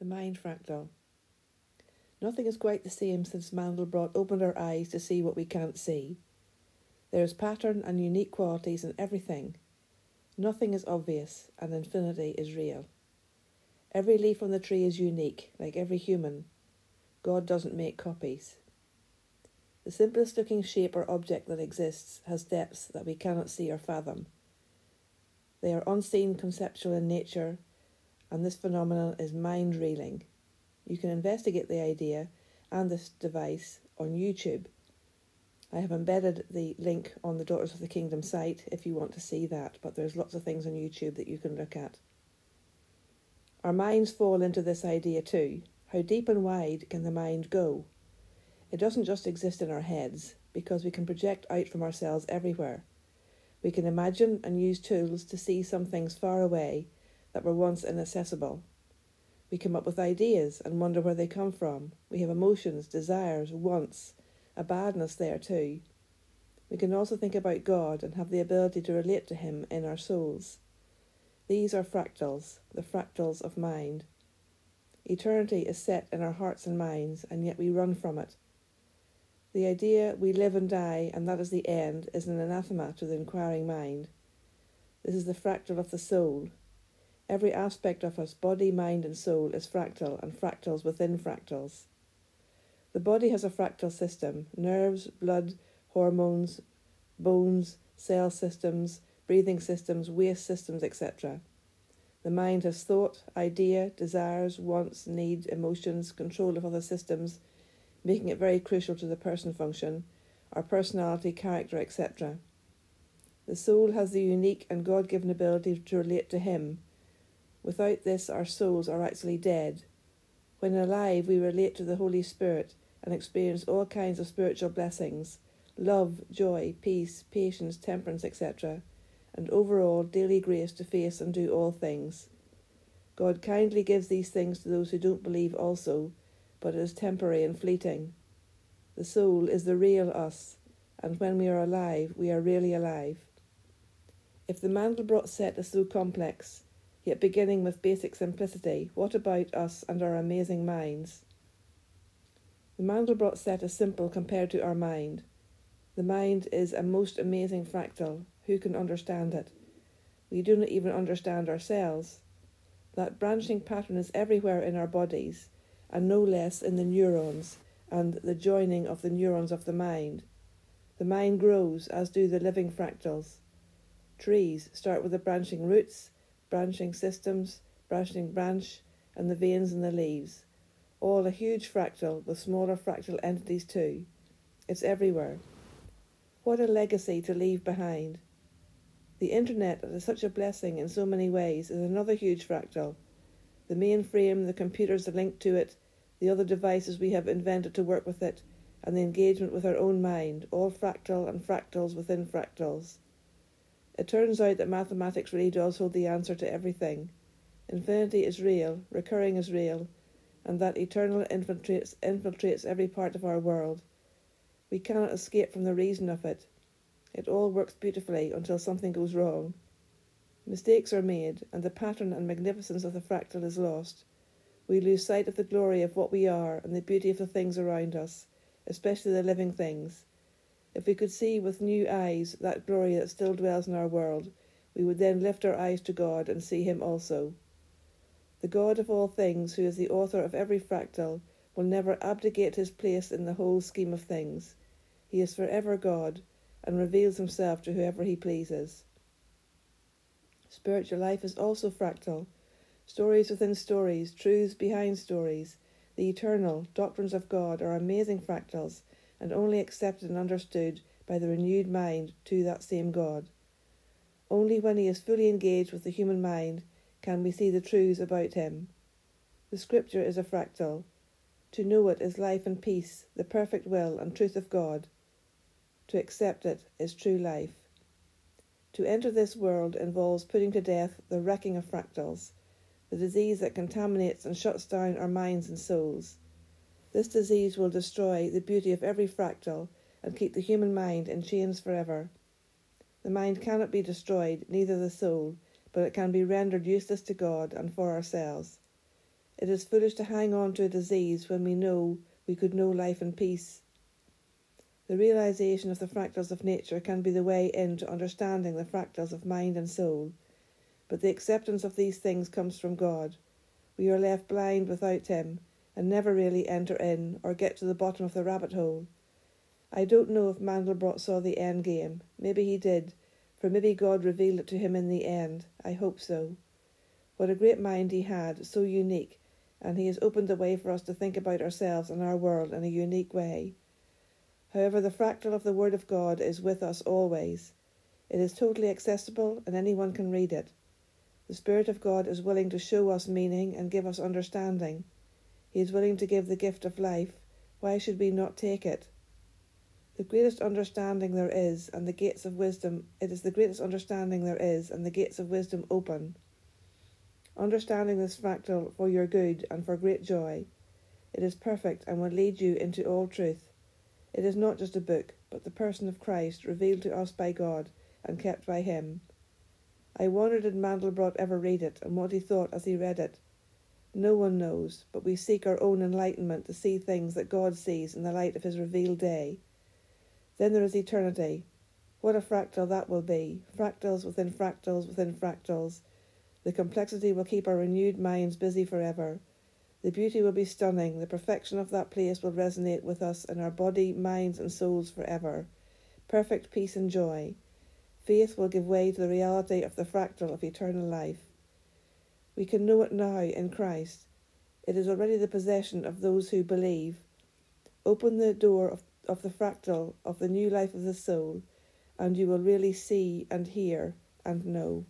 The Mind Fractal. Nothing is quite the same since Mandelbrot opened our eyes to see what we can't see. There is pattern and unique qualities in everything. Nothing is obvious, and infinity is real. Every leaf on the tree is unique, like every human. God doesn't make copies. The simplest looking shape or object that exists has depths that we cannot see or fathom. They are unseen, conceptual in nature, and this phenomenon is mind reeling. You can investigate the idea and this device on YouTube. I have embedded the link on the Daughters of the Kingdom site if you want to see that, but there's lots of things on YouTube that you can look at. Our minds fall into this idea too. How deep and wide can the mind go? It doesn't just exist in our heads, because we can project out from ourselves everywhere. We can imagine and use tools to see some things far away that were once inaccessible. We come up with ideas and wonder where they come from. We have emotions, desires, wants, a badness there too. We can also think about God and have the ability to relate to Him in our souls. These are fractals, the fractals of mind. Eternity is set in our hearts and minds, and yet we run from it. The idea we live and die, and that is the end, is an anathema to the inquiring mind. This is the fractal of the soul, Every aspect of us, body, mind, and soul, is fractal, and fractals within fractals. The body has a fractal system nerves, blood, hormones, bones, cell systems, breathing systems, waste systems, etc. The mind has thought, idea, desires, wants, need, emotions, control of other systems, making it very crucial to the person function, our personality, character, etc. The soul has the unique and God given ability to relate to Him Without this, our souls are actually dead. When alive, we relate to the Holy Spirit and experience all kinds of spiritual blessings love, joy, peace, patience, temperance, etc., and overall daily grace to face and do all things. God kindly gives these things to those who don't believe also, but it is temporary and fleeting. The soul is the real us, and when we are alive, we are really alive. If the Mandelbrot set is so complex, yet beginning with basic simplicity, what about us and our amazing minds? The Mandelbrot set is simple compared to our mind. The mind is a most amazing fractal. Who can understand it? We do not even understand ourselves. That branching pattern is everywhere in our bodies, and no less in the neurons and the joining of the neurons of the mind. The mind grows, as do the living fractals. Trees start with the branching roots branching systems, branching branch, and the veins in the leaves. All a huge fractal with smaller fractal entities too. It's everywhere. What a legacy to leave behind. The internet that is such a blessing in so many ways is another huge fractal. The mainframe, the computers that link to it, the other devices we have invented to work with it, and the engagement with our own mind, all fractal and fractals within fractals. It turns out that mathematics really does hold the answer to everything. Infinity is real, recurring is real, and that eternal infiltrates, infiltrates every part of our world. We cannot escape from the reason of it. It all works beautifully until something goes wrong. Mistakes are made, and the pattern and magnificence of the fractal is lost. We lose sight of the glory of what we are and the beauty of the things around us, especially the living things. If we could see with new eyes that glory that still dwells in our world, we would then lift our eyes to God and see Him also. The God of all things, who is the author of every fractal, will never abdicate his place in the whole scheme of things. He is forever God and reveals himself to whoever he pleases. Spiritual life is also fractal. Stories within stories, truths behind stories, the eternal doctrines of God are amazing fractals and only accepted and understood by the renewed mind to that same God. Only when he is fully engaged with the human mind can we see the truths about him. The scripture is a fractal. To know it is life and peace, the perfect will and truth of God. To accept it is true life. To enter this world involves putting to death the wrecking of fractals, the disease that contaminates and shuts down our minds and souls. This disease will destroy the beauty of every fractal and keep the human mind in chains forever. The mind cannot be destroyed, neither the soul, but it can be rendered useless to God and for ourselves. It is foolish to hang on to a disease when we know we could know life and peace. The realization of the fractals of nature can be the way into understanding the fractals of mind and soul, but the acceptance of these things comes from God. We are left blind without Him and never really enter in or get to the bottom of the rabbit hole. I don't know if Mandelbrot saw the end game. Maybe he did, for maybe God revealed it to him in the end. I hope so. What a great mind he had, so unique, and he has opened the way for us to think about ourselves and our world in a unique way. However, the fractal of the Word of God is with us always. It is totally accessible and anyone can read it. The Spirit of God is willing to show us meaning and give us understanding. He is willing to give the gift of life. Why should we not take it? The greatest understanding there is, and the gates of wisdom, it is the greatest understanding there is, and the gates of wisdom open. Understanding this fractal for your good and for great joy. It is perfect and will lead you into all truth. It is not just a book, but the person of Christ revealed to us by God and kept by Him. I wonder did Mandelbrot ever read it and what he thought as he read it. No one knows, but we seek our own enlightenment to see things that God sees in the light of His revealed day. Then there is eternity. What a fractal that will be! Fractals within fractals within fractals. The complexity will keep our renewed minds busy forever. The beauty will be stunning. The perfection of that place will resonate with us in our body, minds, and souls forever. Perfect peace and joy. Faith will give way to the reality of the fractal of eternal life. We can know it now in Christ. It is already the possession of those who believe. Open the door of, of the fractal of the new life of the soul, and you will really see and hear and know.